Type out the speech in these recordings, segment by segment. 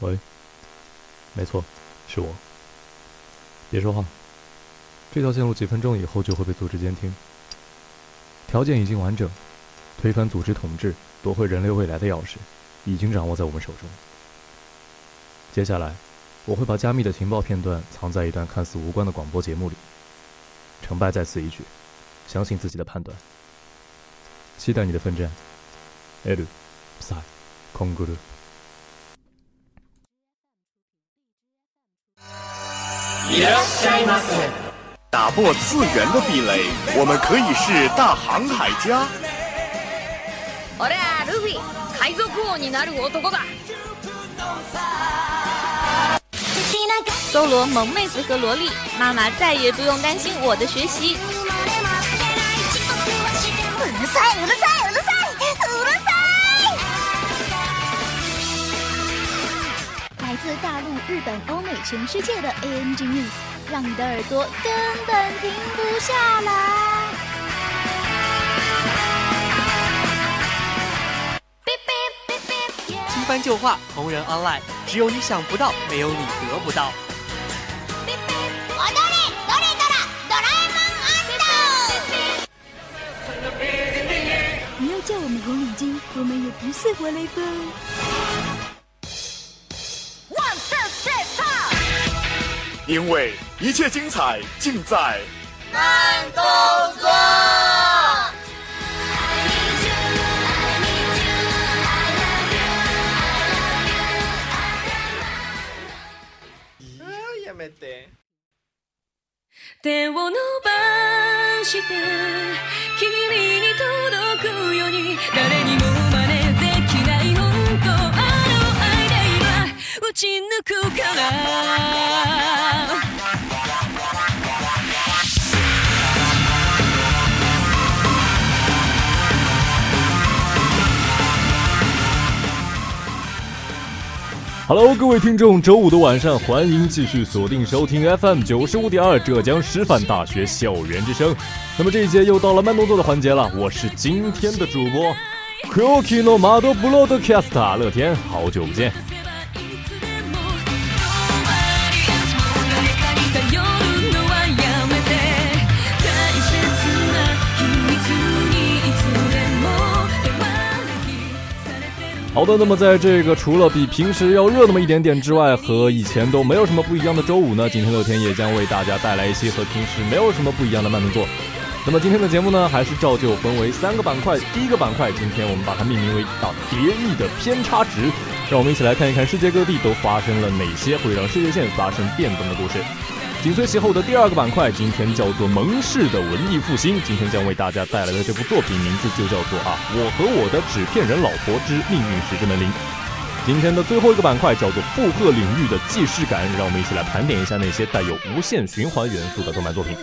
喂，没错，是我。别说话，这条线路几分钟以后就会被组织监听。条件已经完整，推翻组织统治，夺回人类未来的钥匙，已经掌握在我们手中。接下来，我会把加密的情报片段藏在一段看似无关的广播节目里。成败在此一举，相信自己的判断。期待你的奋战。打破次元的壁垒，我们可以是大航海家。俺はルフィ海賊王になる男だ搜罗萌妹子和萝莉，妈妈再也不用担心我的学习。うるさいうるさいうるさいうるさい！来自大陆、日本、欧美、 全世界的 ANG News，让你的耳朵根本停不下来。新番旧话，同人 online，只有你想不到，没有你得不到。踊れどれどらドラえもん不要叫我们红领巾，我们也不是活雷锋。 因为一切精彩尽在やめて。手を伸ばして君に届くように誰にも ち抜くから哈喽，各位听众，周五的晚上，欢迎继续锁定收听 FM 九十五点二浙江师范大学校园之声。那么这一节又到了慢动作的环节了，我是今天的主播 Kyoki no Mado Broadcaster 乐天，好久不见。 好的，那么在这个除了比平时要热那么一点点之外，和以前都没有什么不一样的周五呢，今天乐天也将为大家带来一期和平时没有什么不一样的慢动作。那么今天的节目呢，还是照旧分为三个板块。第一个板块，今天我们把它命名为“啊蝶翼的偏差值”，让我们一起来看一看世界各地都发生了哪些会让世界线发生变动的故事。紧随其后的第二个板块，今天叫做“蒙氏的文艺复兴”，今天将为大家带来的这部作品名字就叫做啊，我和我的纸片人老婆之命运石之门铃。今天的最后一个板块叫做负荷领域的既视感，让我们一起来盘点一下那些带有无限循环元素的动漫作品。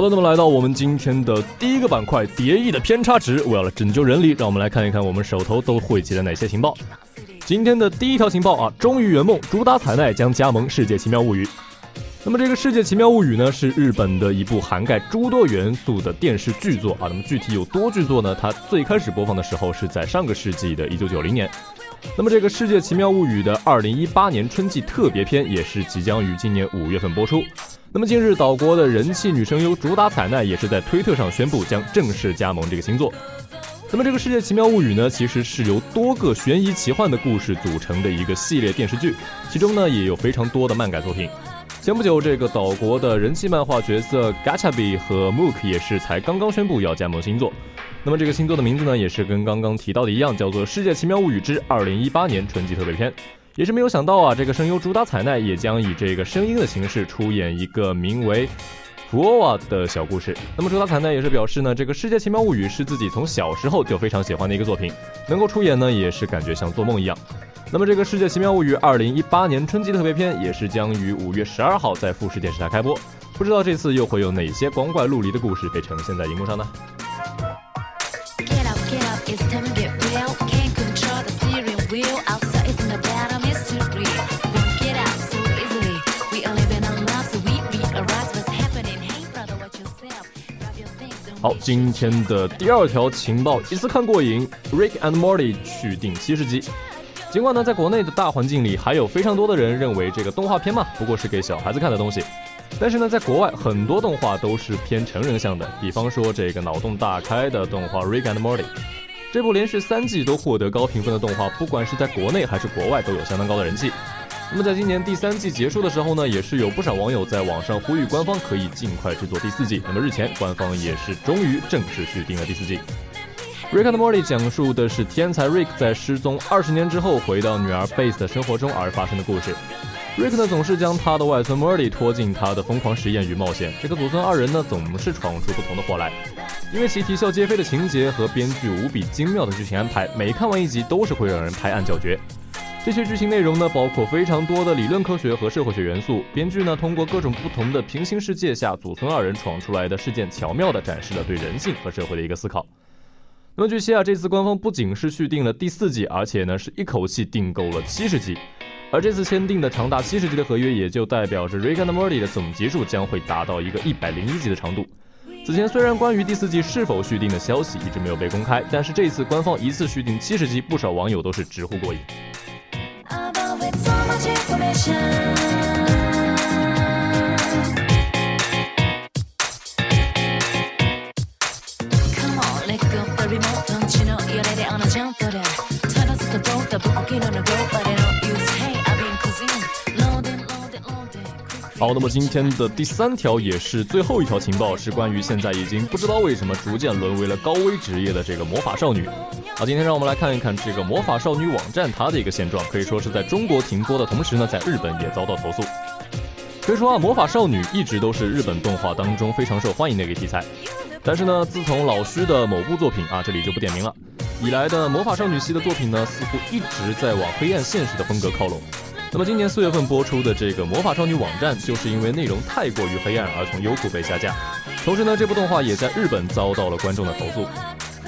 好的，那么来到我们今天的第一个板块——蝶翼的偏差值。为了拯救人类，让我们来看一看我们手头都汇集了哪些情报。今天的第一条情报啊，终于圆梦，主打彩奈将加盟《世界奇妙物语》。那么这个《世界奇妙物语》呢，是日本的一部涵盖诸多元素的电视剧作啊。那么具体有多剧作呢？它最开始播放的时候是在上个世纪的一九九零年。那么这个《世界奇妙物语》的二零一八年春季特别篇也是即将于今年五月份播出。那么近日，岛国的人气女声优主打彩奈也是在推特上宣布将正式加盟这个新作。那么这个《世界奇妙物语》呢，其实是由多个悬疑奇幻的故事组成的一个系列电视剧，其中呢也有非常多的漫改作品。前不久，这个岛国的人气漫画角色 Gacha B 和 Mook 也是才刚刚宣布要加盟新作。那么这个新作的名字呢，也是跟刚刚提到的一样，叫做《世界奇妙物语之二零一八年春季特别篇》。也是没有想到啊，这个声优竹达彩奈也将以这个声音的形式出演一个名为。福欧瓦的小故事。那么竹达彩奈也是表示呢，这个《世界奇妙物语》是自己从小时候就非常喜欢的一个作品，能够出演呢，也是感觉像做梦一样。那么这个《世界奇妙物语》二零一八年春季特别篇也是将于五月十二号在富士电视台开播，不知道这次又会有哪些光怪陆离的故事被呈现在荧幕上呢？好，今天的第二条情报，一次看过瘾，《Rick and Morty》续订七十集。尽管呢，在国内的大环境里，还有非常多的人认为这个动画片嘛，不过是给小孩子看的东西。但是呢，在国外很多动画都是偏成人向的，比方说这个脑洞大开的动画《Rick and Morty》，这部连续三季都获得高评分的动画，不管是在国内还是国外都有相当高的人气。那么在今年第三季结束的时候呢，也是有不少网友在网上呼吁官方可以尽快制作第四季。那么日前，官方也是终于正式续订了第四季。Rick and Morty 讲述的是天才 Rick 在失踪二十年之后回到女儿 Base 的生活中而发生的故事。Rick 呢总是将他的外孙 Morty 拖进他的疯狂实验与冒险，这个祖孙二人呢总是闯出不同的祸来。因为其啼笑皆非的情节和编剧无比精妙的剧情安排，每看完一集都是会让人拍案叫绝。这些剧情内容呢，包括非常多的理论科学和社会学元素。编剧呢，通过各种不同的平行世界下祖孙二人闯出来的事件，巧妙地展示了对人性和社会的一个思考。那么据悉啊，这次官方不仅是续订了第四季，而且呢是一口气订购了七十集。而这次签订的长达七十集的合约，也就代表着《Rick and Morty》的总集数将会达到一个一百零一集的长度。此前虽然关于第四季是否续订的消息一直没有被公开，但是这次官方一次续订七十集，不少网友都是直呼过瘾。Remote ンチの揺れであのジャンプでただずっとどうたぶん起きるの Go バレの好，那么今天的第三条也是最后一条情报，是关于现在已经不知道为什么逐渐沦为了高危职业的这个魔法少女。好，今天让我们来看一看这个魔法少女网站它的一个现状，可以说是在中国停播的同时呢，在日本也遭到投诉。可以说啊，魔法少女一直都是日本动画当中非常受欢迎的一个题材。但是呢，自从老徐的某部作品啊，这里就不点名了，以来的魔法少女系的作品呢，似乎一直在往黑暗现实的风格靠拢。那么今年四月份播出的这个魔法少女网站，就是因为内容太过于黑暗而从优酷被下架。同时呢，这部动画也在日本遭到了观众的投诉。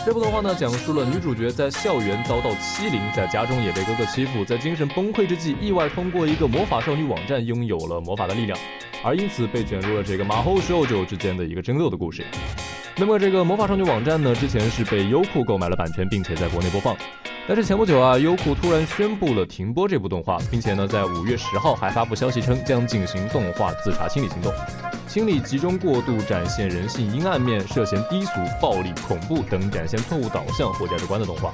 这部动画呢，讲述了女主角在校园遭到欺凌，在家中也被哥哥欺负，在精神崩溃之际，意外通过一个魔法少女网站拥有了魔法的力量，而因此被卷入了这个马后秀九之间的一个争斗的故事。那么这个魔法少女网站呢，之前是被优酷购买了版权，并且在国内播放。但是前不久啊，优酷突然宣布了停播这部动画，并且呢，在五月十号还发布消息称将进行动画自查清理行动，清理集中过度展现人性阴暗面、涉嫌低俗、暴力、恐怖等展现错误导向或价值观的动画。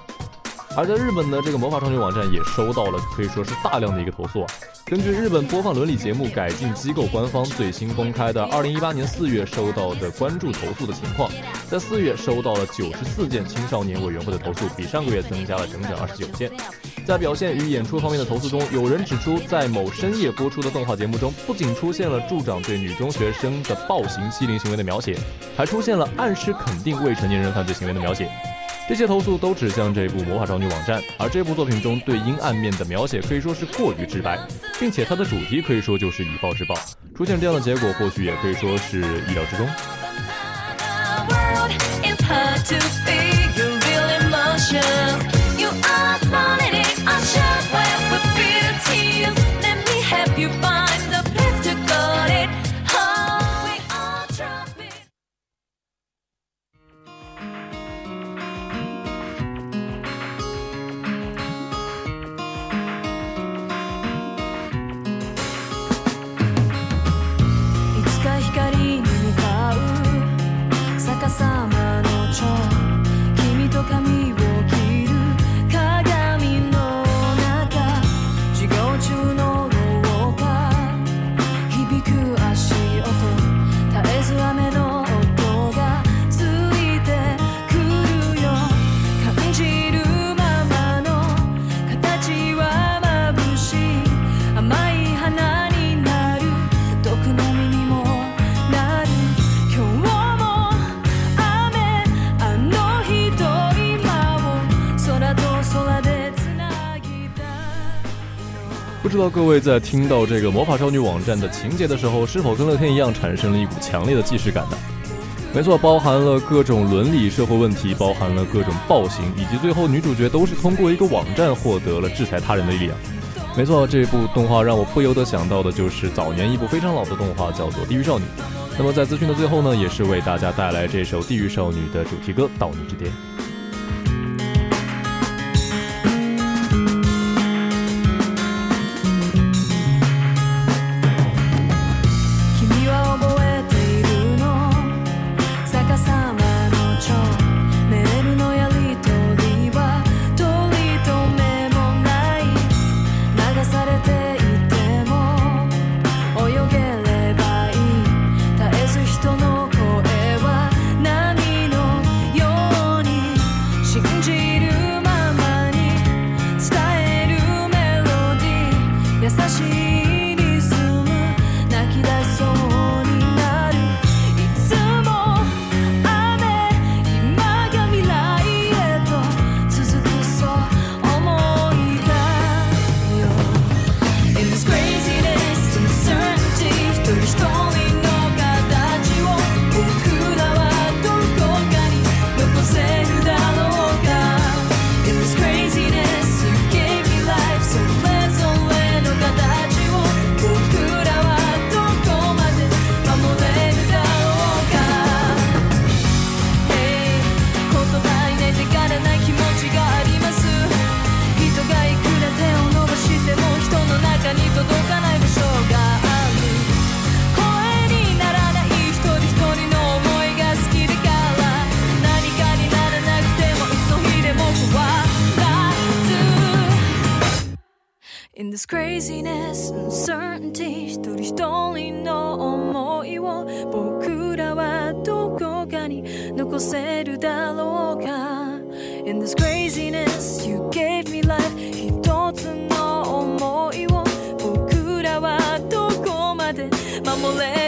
而在日本呢，这个魔法少女网站也收到了可以说是大量的一个投诉啊。根据日本播放伦理节目改进机构官方最新公开的2018年4月收到的关注投诉的情况，在4月收到了94件青少年委员会的投诉，比上个月增加了整整29件。在表现与演出方面的投诉中，有人指出，在某深夜播出的动画节目中，不仅出现了助长对女中学生的暴行欺凌行为的描写，还出现了暗示肯定未成年人犯罪行为的描写。这些投诉都指向这部魔法少女网站，而这部作品中对阴暗面的描写可以说是过于直白，并且它的主题可以说就是以暴制暴。出现这样的结果，或许也可以说是意料之中。the world, it's hard to figure real emotions. You are spawning in a shockwave with beauties. Let me help you find 各位在听到这个魔法少女网站的情节的时候，是否跟乐天一样产生了一股强烈的既视感呢？没错，包含了各种伦理社会问题，包含了各种暴行，以及最后女主角都是通过一个网站获得了制裁他人的力量。没错，这部动画让我不由得想到的就是早年一部非常老的动画，叫做《地狱少女》。那么在资讯的最后呢，也是为大家带来这首《地狱少女》的主题歌《到你之巅》。だろうか In this craziness you gave me life 一つの思いを僕らはどこまで守れる る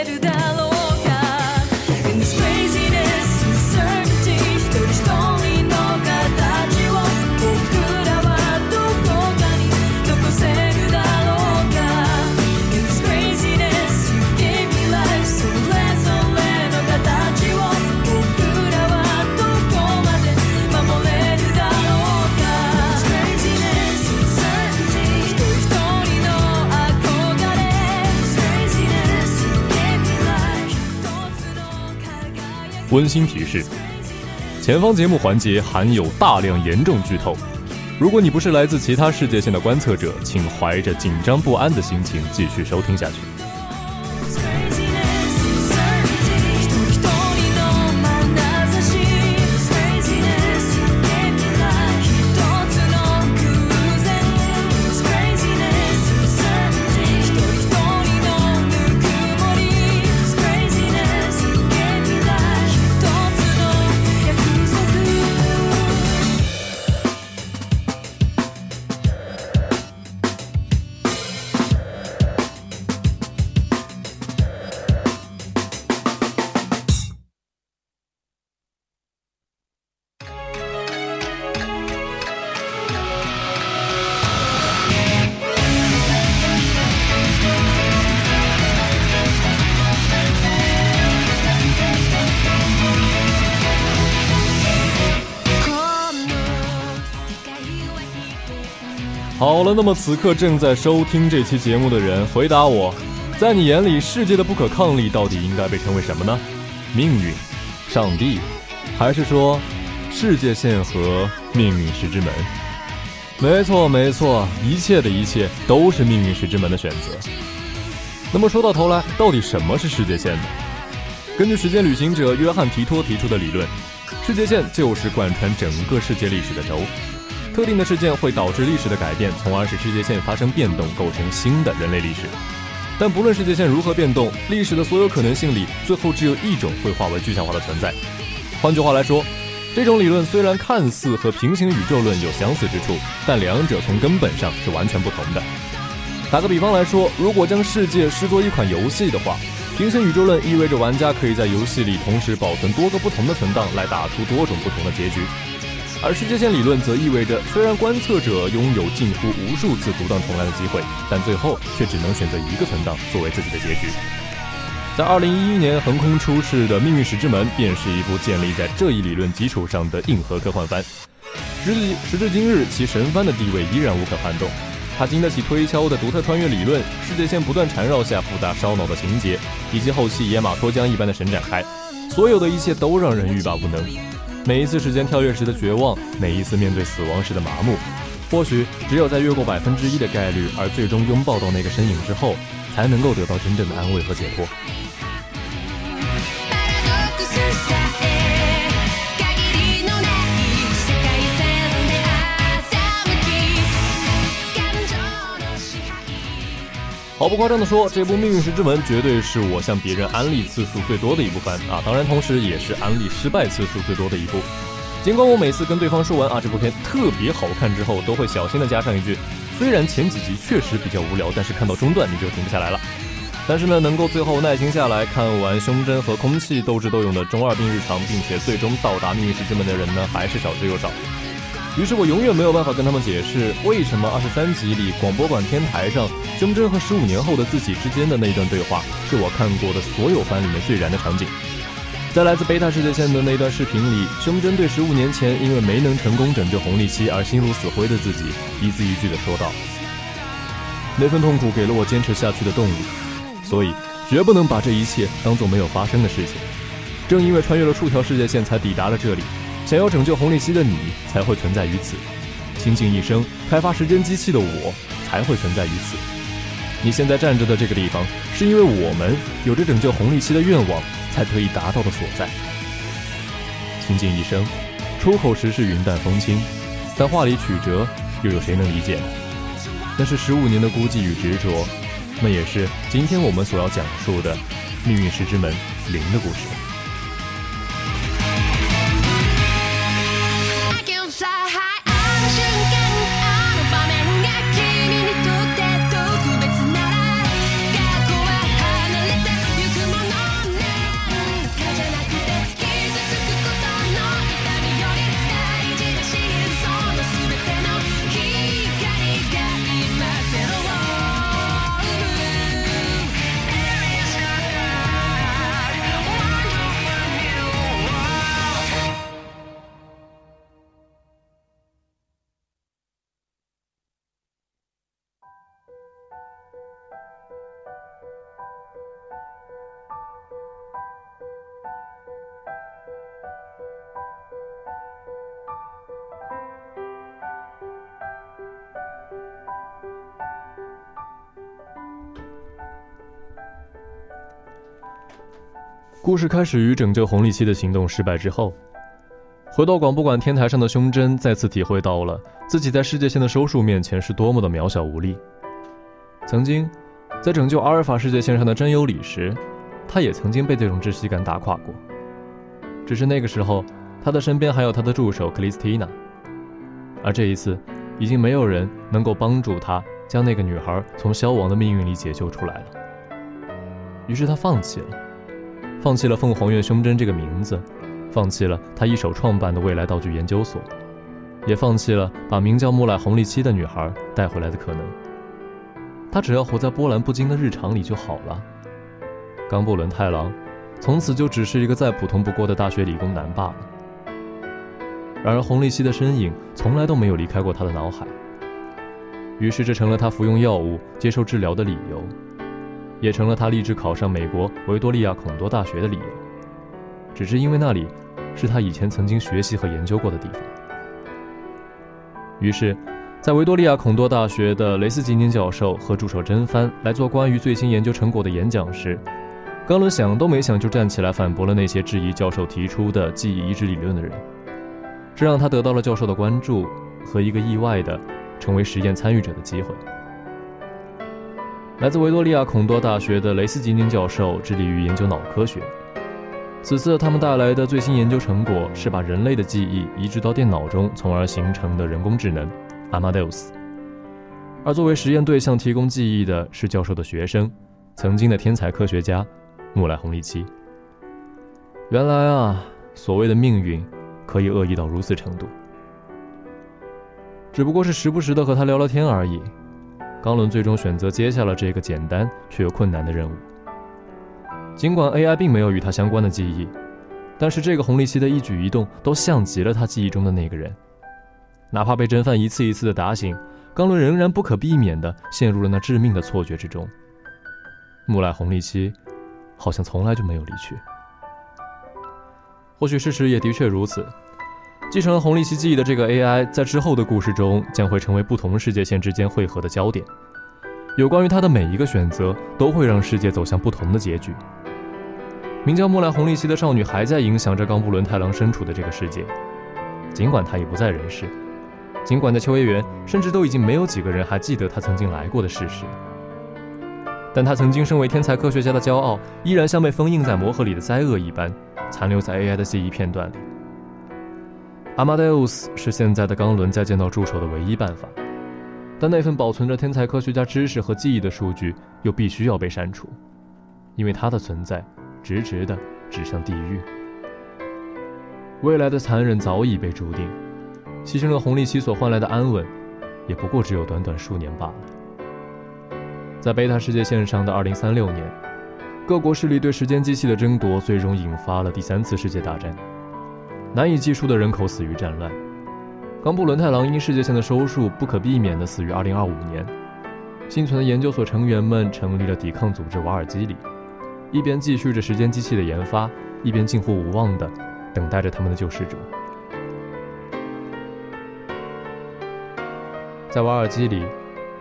温馨提示：前方节目环节含有大量严重剧透。如果你不是来自其他世界线的观测者，请怀着紧张不安的心情继续收听下去。那么此刻正在收听这期节目的人，回答我，在你眼里，世界的不可抗力到底应该被称为什么呢？命运、上帝，还是说世界线和命运石之门？没错，没错，一切的一切都是命运石之门的选择。那么说到头来，到底什么是世界线呢？根据时间旅行者约翰提托提出的理论，世界线就是贯穿整个世界历史的轴。特定的事件会导致历史的改变，从而使世界线发生变动，构成新的人类历史。但不论世界线如何变动，历史的所有可能性里，最后只有一种会化为具象化的存在。换句话来说，这种理论虽然看似和平行宇宙论有相似之处，但两者从根本上是完全不同的。打个比方来说，如果将世界视作一款游戏的话，平行宇宙论意味着玩家可以在游戏里同时保存多个不同的存档，来打出多种不同的结局。而世界线理论则意味着，虽然观测者拥有近乎无数次独当重来的机会，但最后却只能选择一个存档作为自己的结局。在二零一一年横空出世的《命运石之门》便是一部建立在这一理论基础上的硬核科幻番。时至时至今日，其神番的地位依然无可撼动。它经得起推敲的独特穿越理论，世界线不断缠绕下复杂烧脑的情节，以及后期野马脱缰一般的神展开，所有的一切都让人欲罢不能。每一次时间跳跃时的绝望，每一次面对死亡时的麻木，或许只有在越过百分之一的概率，而最终拥抱到那个身影之后，才能够得到真正的安慰和解脱。毫不夸张地说，这部《命运石之门》绝对是我向别人安利次数最多的一部番啊！当然，同时也是安利失败次数最多的一部。尽管我每次跟对方说完啊这部片特别好看之后，都会小心地加上一句：虽然前几集确实比较无聊，但是看到中段你就停不下来了。但是呢，能够最后耐心下来看完胸针和空气斗智斗勇的中二病日常，并且最终到达命运石之门的人呢，还是少之又少。于是我永远没有办法跟他们解释，为什么二十三集里广播馆天台上胸针和十五年后的自己之间的那一段对话，是我看过的所有番里面最燃的场景。在来自贝塔世界线的那段视频里，胸针对十五年前因为没能成功拯救红利期而心如死灰的自己，一字一句地说道：“那份痛苦给了我坚持下去的动力，所以绝不能把这一切当做没有发生的事情。正因为穿越了数条世界线才抵达了这里。”想要拯救红利期的你才会存在于此，倾尽一生开发时间机器的我才会存在于此。你现在站着的这个地方，是因为我们有着拯救红利期的愿望才可以达到的所在。倾尽一生，出口时是云淡风轻，但话里曲折，又有谁能理解呢？那是十五年的孤寂与执着，那也是今天我们所要讲述的命运石之门零的故事。故事开始于拯救红利期的行动失败之后，回到广播馆天台上的胸针再次体会到了自己在世界线的收束面前是多么的渺小无力。曾经，在拯救阿尔法世界线上的真由里时，他也曾经被这种窒息感打垮过。只是那个时候，他的身边还有他的助手克里斯蒂娜，而这一次，已经没有人能够帮助他将那个女孩从消亡的命运里解救出来了。于是他放弃了。放弃了凤凰院胸针这个名字，放弃了他一手创办的未来道具研究所，也放弃了把名叫木赖红利期的女孩带回来的可能。他只要活在波澜不惊的日常里就好了。冈布伦太郎，从此就只是一个再普通不过的大学理工男罢了。然而红利期的身影从来都没有离开过他的脑海，于是这成了他服用药物接受治疗的理由。也成了他立志考上美国维多利亚孔多大学的理由，只是因为那里是他以前曾经学习和研究过的地方。于是，在维多利亚孔多大学的雷斯吉宁教授和助手真帆来做关于最新研究成果的演讲时，冈伦想都没想就站起来反驳了那些质疑教授提出的记忆移植理论的人，这让他得到了教授的关注和一个意外的成为实验参与者的机会。来自维多利亚孔多大学的雷斯吉宁教授致力于研究脑科学。此次他们带来的最新研究成果是把人类的记忆移植到电脑中，从而形成的人工智能 Amadeus。而作为实验对象提供记忆的是教授的学生，曾经的天才科学家穆莱红利奇。原来啊，所谓的命运可以恶意到如此程度。只不过是时不时的和他聊聊天而已。冈伦最终选择接下了这个简单却又困难的任务。尽管 AI 并没有与他相关的记忆，但是这个红利期的一举一动都像极了他记忆中的那个人。哪怕被真犯一次一次的打醒，冈伦仍然不可避免地陷入了那致命的错觉之中。木赖红利期好像从来就没有离去。或许事实也的确如此。继承了红利期记忆的这个 AI，在之后的故事中将会成为不同世界线之间汇合的焦点。有关于他的每一个选择，都会让世界走向不同的结局。名叫木兰红利期的少女还在影响着冈布伦太郎身处的这个世界，尽管他已不在人世，尽管在秋叶原，甚至都已经没有几个人还记得他曾经来过的事实。但他曾经身为天才科学家的骄傲，依然像被封印在魔盒里的灾厄一般，残留在 AI 的记忆片段里。阿马戴乌斯是现在的冈伦再见到助手的唯一办法，但那份保存着天才科学家知识和记忆的数据又必须要被删除，因为它的存在直直的指向地狱。未来的残忍早已被注定，牺牲了红利期所换来的安稳，也不过只有短短数年罢了。在贝塔世界线上的2036年，各国势力对时间机器的争夺，最终引发了第三次世界大战。难以计数的人口死于战乱，冈布伦太郎因世界线的收束不可避免地死于2025年。幸存的研究所成员们成立了抵抗组织瓦尔基里，一边继续着时间机器的研发，一边近乎无望地等待着他们的救世主。在瓦尔基里，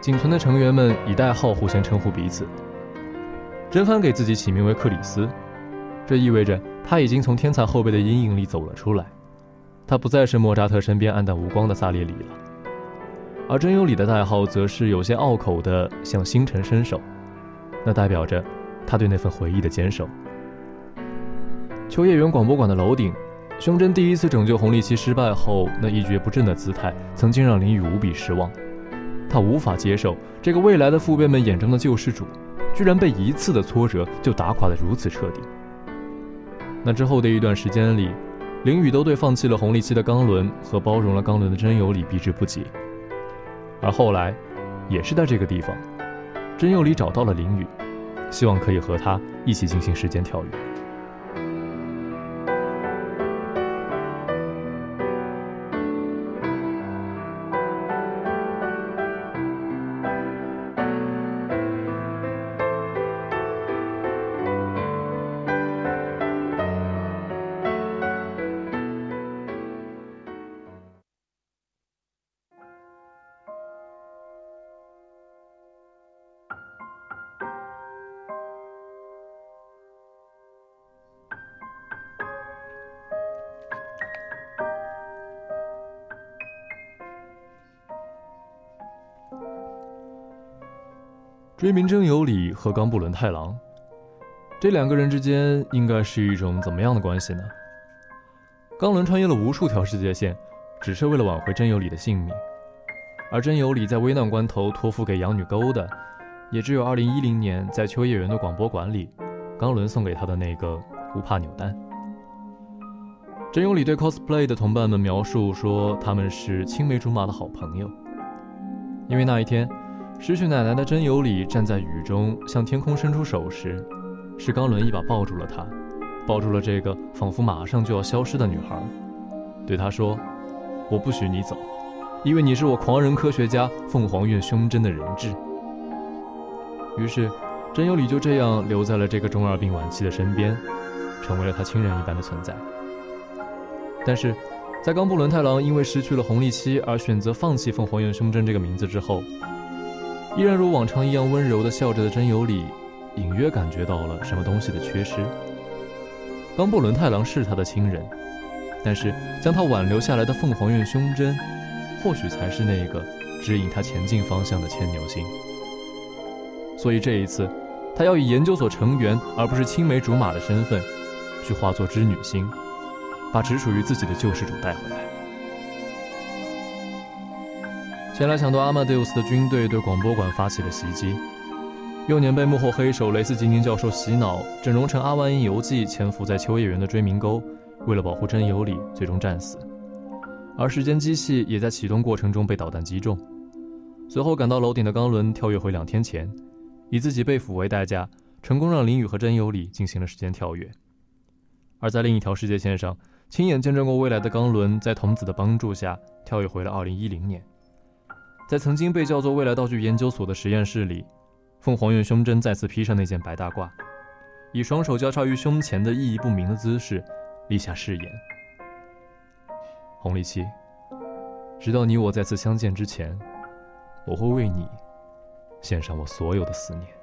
仅存的成员们以代号互相称呼彼此。真帆给自己起名为克里斯。这意味着他已经从天才后辈的阴影里走了出来，他不再是莫扎特身边黯淡无光的萨列里了。而真由里的代号则是有些拗口的，向星辰伸手，那代表着他对那份回忆的坚守。秋叶原广播馆的楼顶，胸针第一次拯救红利期失败后那一蹶不振的姿态，曾经让林雨无比失望。他无法接受这个未来的父辈们眼中的救世主，居然被一次的挫折就打垮得如此彻底。那之后的一段时间里，林雨都对放弃了红利期的冈伦和包容了冈伦的真由里避之不及。而后来，也是在这个地方，真由里找到了林雨，希望可以和他一起进行时间跳跃。追名真由里和冈部伦太郎，这两个人之间应该是一种怎么样的关系呢？冈伦穿越了无数条世界线，只是为了挽回真由里的性命，而真由里在危难关头托付给养女勾的，也只有2010年在秋叶原的广播馆里，冈伦送给他的那个乌帕扭蛋。真由里对 cosplay 的同伴们描述说，他们是青梅竹马的好朋友，因为那一天。失去奶奶的真由里站在雨中，向天空伸出手时，是冈伦一把抱住了她，抱住了这个仿佛马上就要消失的女孩，对她说：“我不许你走，因为你是我狂人科学家凤凰院胸针的人质。”于是，真由里就这样留在了这个中二病晚期的身边，成为了他亲人一般的存在。但是，在冈部伦太郎因为失去了红利期而选择放弃凤凰院胸针这个名字之后。依然如往常一样温柔地笑着的真由里，隐约感觉到了什么东西的缺失。冈部伦太郎是他的亲人，但是将他挽留下来的凤凰院胸针，或许才是那个指引他前进方向的牵牛星。所以这一次，他要以研究所成员而不是青梅竹马的身份，去化作织女星，把只属于自己的救世主带回来。前来抢夺阿玛德乌斯的军队对广播馆发起了袭击。幼年被幕后黑手雷斯吉宁教授洗脑，整容成阿万因游记，潜伏在秋叶原的追名沟，为了保护真由里，最终战死。而时间机器也在启动过程中被导弹击中。随后赶到楼顶的钢轮跳跃回两天前，以自己被俘为代价，成功让林雨和真由里进行了时间跳跃。而在另一条世界线上，亲眼见证过未来的钢轮在童子的帮助下跳跃回了2010年。在曾经被叫做未来道具研究所的实验室里，凤凰用胸针再次披上那件白大褂，以双手交叉于胸前的意义不明的姿势立下誓言：红利期，直到你我再次相见之前，我会为你献上我所有的思念。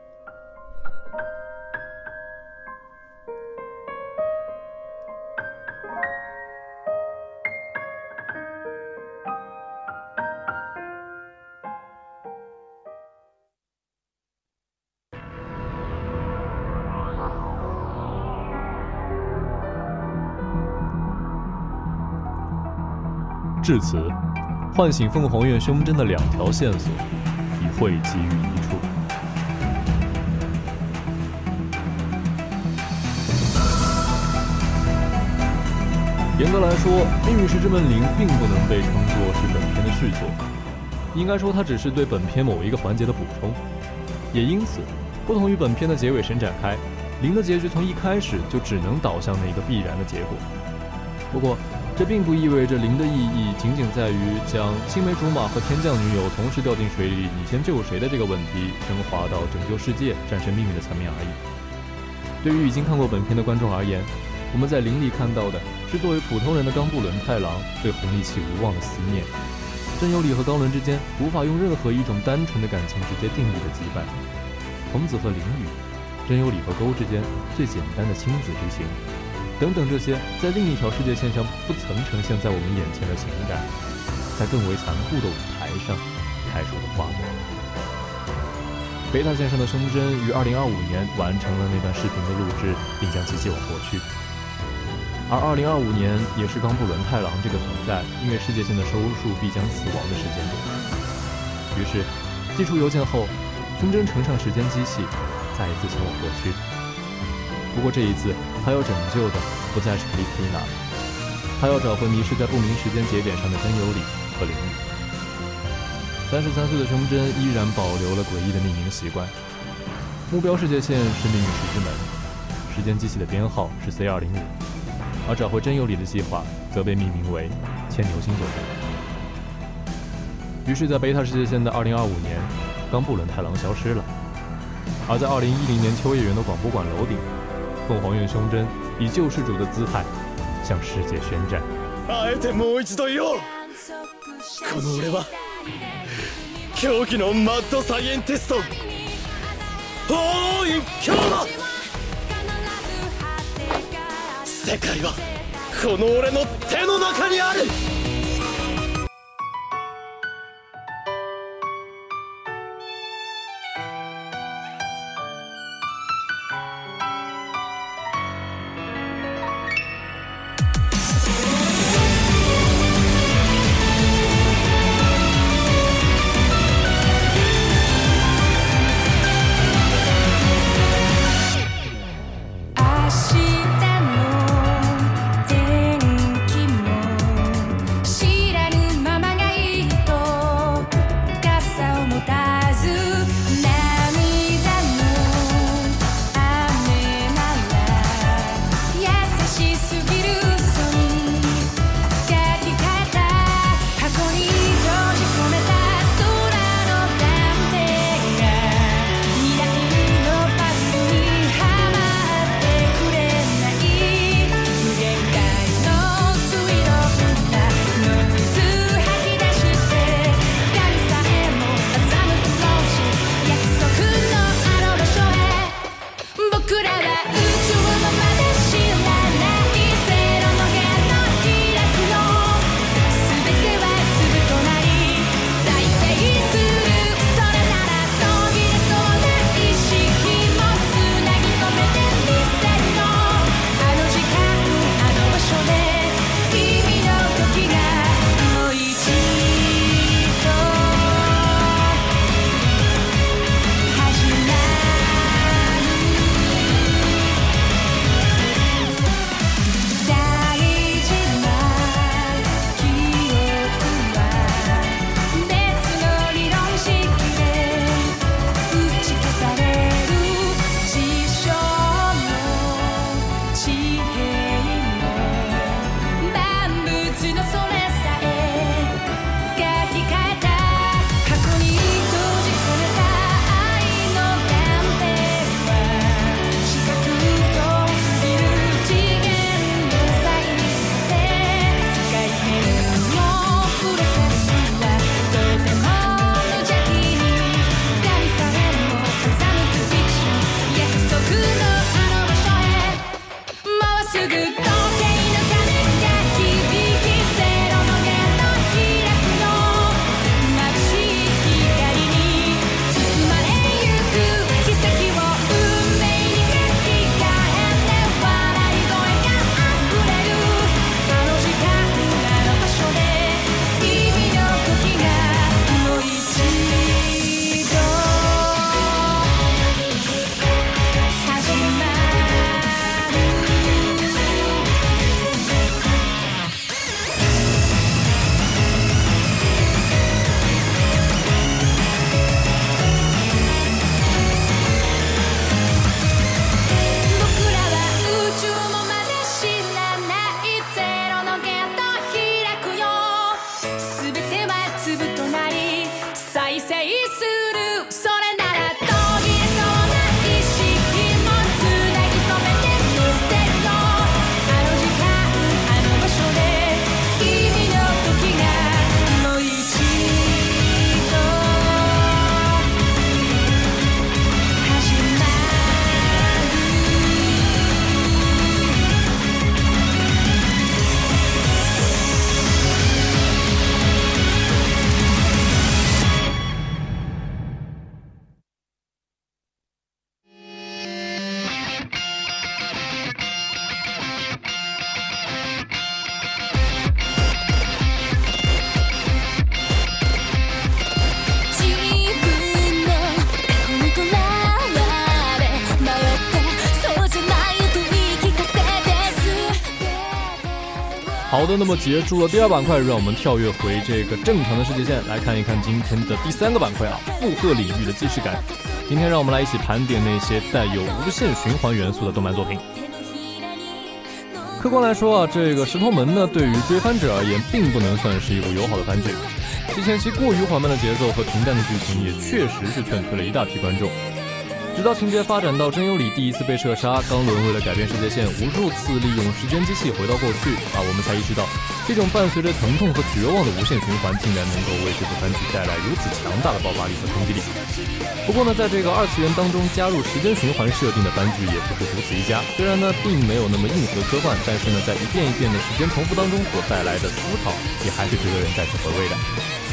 至此，唤醒凤凰院胸针的两条线索已汇集于一处。严格来说，《命运石之门零》并不能被称作是本片的续作，应该说它只是对本片某一个环节的补充。也因此，不同于本片的结尾神展开，零的结局从一开始就只能导向那个必然的结果。不过，这并不意味着零的意义仅仅在于将青梅竹马和天降女友同时掉进水里，你先救谁的这个问题升华到拯救世界、战胜命运的层面而已。对于已经看过本片的观众而言，我们在零里看到的是作为普通人的冈部伦太郎对红利期无望的思念，真由里和冈伦之间无法用任何一种单纯的感情直接定义的羁绊，童子和林雨，真由里和沟之间最简单的亲子之情。等等，这些在另一条世界线上不曾呈现在我们眼前的情感，在更为残酷的舞台上开出了花朵。贝塔线上的胸针于2025年完成了那段视频的录制，并将其寄往过去。而2025年也是冈部伦太郎这个存在因为世界线的收束必将死亡的时间点。于是，寄出邮件后，胸针乘上时间机器，再一次前往过去。不过这一次，他要拯救的不再是克里斯蒂娜，他要找回迷失在不明时间节点上的真由里和林雨。三十三岁的胸针依然保留了诡异的命名习惯，目标世界线是命运石之门，时间机器的编号是 C 二零五，而找回真由里的计划则被命名为牵牛星座。于是，在贝塔世界线的二零二五年，冈布伦太郎消失了，而在二零一零年秋叶原的广播馆楼顶。凤凰院胸针以救世主的姿态向世界宣战。あえてもう一度言おう。この俺は競技のマッドサイエンティスト。大井京馬世界はこの俺の手の中にある。好的，那么结束了第二板块，让我们跳跃回这个正常的世界线，来看一看今天的第三个板块啊，负荷领域的既视感。今天让我们来一起盘点那些带有无限循环元素的动漫作品。客观来说啊，这个石头门呢，对于追番者而言，并不能算是一部友好的番剧。其前期过于缓慢的节奏和平淡的剧情，也确实是劝退了一大批观众。直到情节发展到真由里第一次被射杀，刚伦为了改变世界线，无数次利用时间机器回到过去啊，我们才意识到，这种伴随着疼痛和绝望的无限循环，竟然能够为这部番剧带来如此强大的爆发力和冲击力。不过呢，在这个二次元当中加入时间循环设定的番剧也不是独此一家，虽然呢并没有那么硬核科幻，但是呢在一遍一遍的时间重复当中所带来的思考，也还是值得人再次回味的。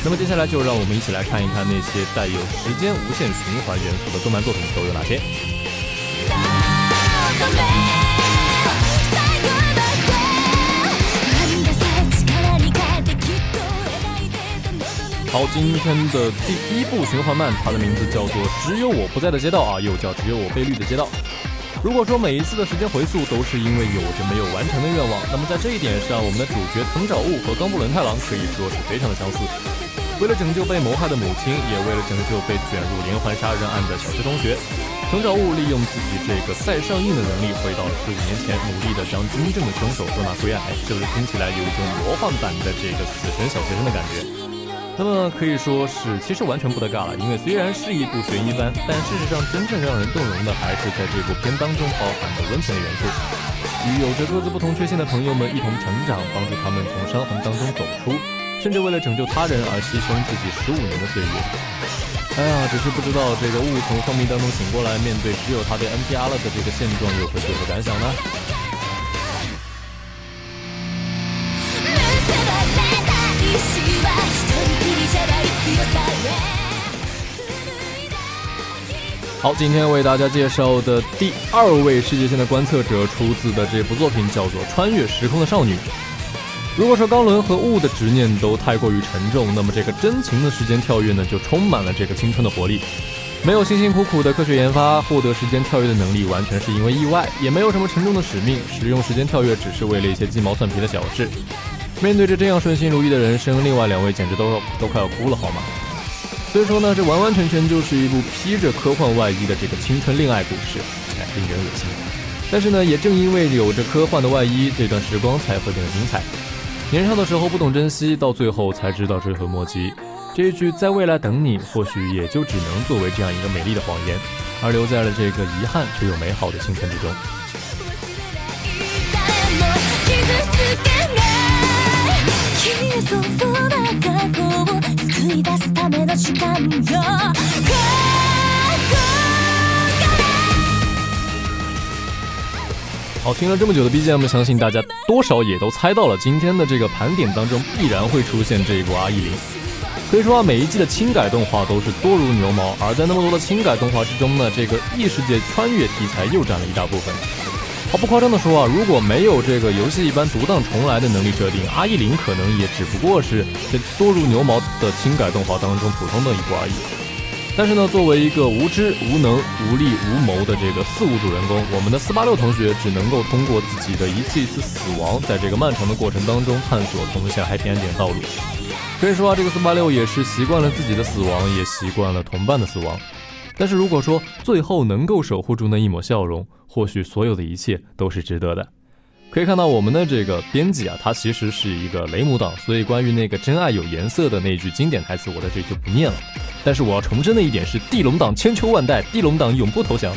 那么接下来就让我们一起来看一看那些带有时间无限循环元素的动漫作品都有哪些。好，今天的第一部循环漫，它的名字叫做《只有我不在的街道》啊，又叫《只有我被绿的街道》。如果说每一次的时间回溯都是因为有着没有完成的愿望，那么在这一点上，我们的主角藤沼悟和冈部伦太郎可以说是非常的相似。为了拯救被谋害的母亲，也为了拯救被卷入连环杀人案的小学同学，藤沼悟利用自己这个再上映的能力，回到了十五年前，努力的将真正的凶手捉拿归案。哎，是不是听起来有一种魔幻版的这个死神小学生的感觉？那么可以说是，其实完全不得尬了。因为虽然是一部悬疑番，但事实上真正让人动容的，还是在这部片当中包含的温情的元素，与有着各自不同缺陷的朋友们一同成长，帮助他们从伤痕当中走出。甚至为了拯救他人而牺牲自己十五年的岁月。哎呀，只是不知道这个雾从昏迷当中醒过来，面对只有他被 N P R 了的这个现状，又会作何感想呢？好，今天为大家介绍的第二位世界线的观测者，出自的这部作品叫做《穿越时空的少女》。如果说钢轮和雾的执念都太过于沉重，那么这个真情的时间跳跃呢，就充满了这个青春的活力。没有辛辛苦苦的科学研发，获得时间跳跃的能力完全是因为意外，也没有什么沉重的使命，使用时间跳跃只是为了一些鸡毛蒜皮的小事。面对着这样顺心如意的人生，另外两位简直都都快要哭了，好吗？所以说呢，这完完全全就是一部披着科幻外衣的这个青春恋爱故事，哎，令人恶心。但是呢，也正因为有着科幻的外衣，这段时光才会变得精彩。年少的时候不懂珍惜，到最后才知道追悔莫及。这一句在未来等你，或许也就只能作为这样一个美丽的谎言，而留在了这个遗憾却又美好的青春之中。好，听了这么久的 BGM，相信大家多少也都猜到了，今天的这个盘点当中必然会出现这一部《阿依林》。可以说啊，每一季的轻改动画都是多如牛毛，而在那么多的轻改动画之中呢，这个异世界穿越题材又占了一大部分。毫不夸张的说啊，如果没有这个游戏一般独当重来的能力设定，《阿依林》可能也只不过是这多如牛毛的轻改动画当中普通的一部而已。但是呢，作为一个无知、无能、无力、无谋的这个四无主人公，我们的四八六同学只能够通过自己的一次一次死亡，在这个漫长的过程当中探索通向 happy ending 的道路。可以说啊，这个四八六也是习惯了自己的死亡，也习惯了同伴的死亡。但是如果说最后能够守护住那一抹笑容，或许所有的一切都是值得的。可以看到我们的这个编辑啊，他其实是一个雷姆党，所以关于那个真爱有颜色的那句经典台词，我在这里就不念了。但是我要重申的一点是，地龙党千秋万代，地龙党永不投降。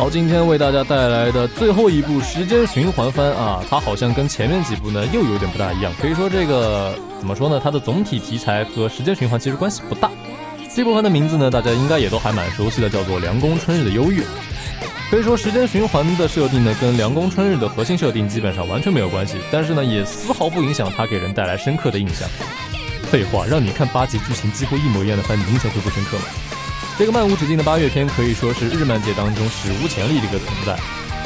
好，今天为大家带来的最后一部时间循环番啊，它好像跟前面几部呢又有点不大一样。可以说这个怎么说呢？它的总体题材和时间循环其实关系不大。这部番的名字呢，大家应该也都还蛮熟悉的，叫做《凉宫春日的忧郁》。可以说，时间循环的设定呢，跟《凉宫春日》的核心设定基本上完全没有关系，但是呢，也丝毫不影响它给人带来深刻的印象。废话，让你看八集剧情几乎一模一样的番，你印象会不深刻吗？这个漫无止境的八月篇可以说是日漫界当中史无前例的一个存在，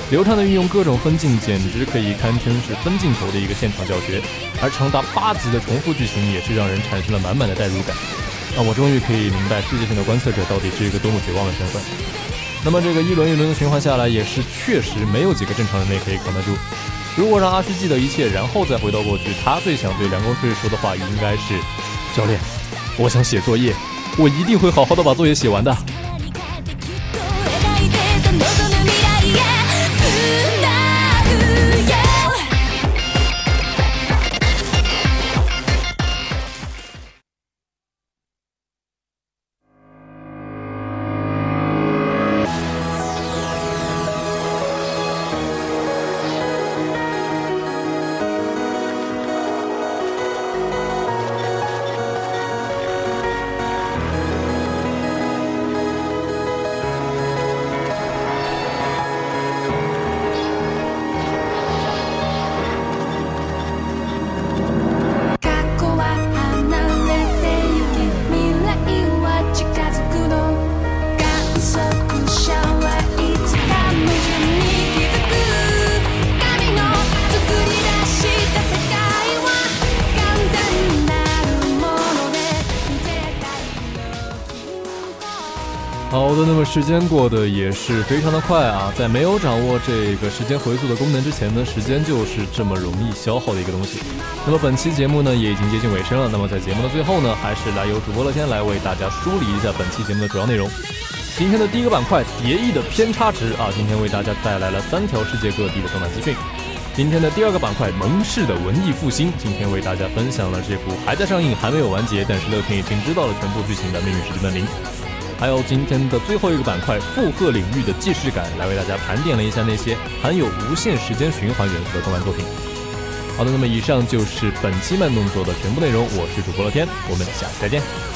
流畅的运用各种分镜，简直可以堪称是分镜头的一个现场教学。而长达八集的重复剧情，也是让人产生了满满的代入感。那我终于可以明白世界性的观测者到底是一个多么绝望的身份。那么这个一轮一轮的循环下来，也是确实没有几个正常人类可以扛得住。如果让阿虚记得一切，然后再回到过去，他最想对凉宫春日说的话应该是：教练，我想写作业，我一定会好好的把作业写完的。好的，那么时间过得也是非常的快啊，在没有掌握这个时间回溯的功能之前呢，时间就是这么容易消耗的一个东西。那么本期节目呢也已经接近尾声了，那么在节目的最后呢，还是来由主播乐天来为大家梳理一下本期节目的主要内容。今天的第一个板块蝶翼的偏差值啊，今天为大家带来了三条世界各地的动漫资讯。今天的第二个板块蒙氏的文艺复兴，今天为大家分享了这部还在上映、还没有完结，但是乐天已经知道了全部剧情的《命运石之门铃》。还有今天的最后一个板块负荷领域的既视感，来为大家盘点了一下那些含有无限时间循环元素的动漫作品。好的，那么以上就是本期慢动作的全部内容，我是主播乐天，我们下期再见。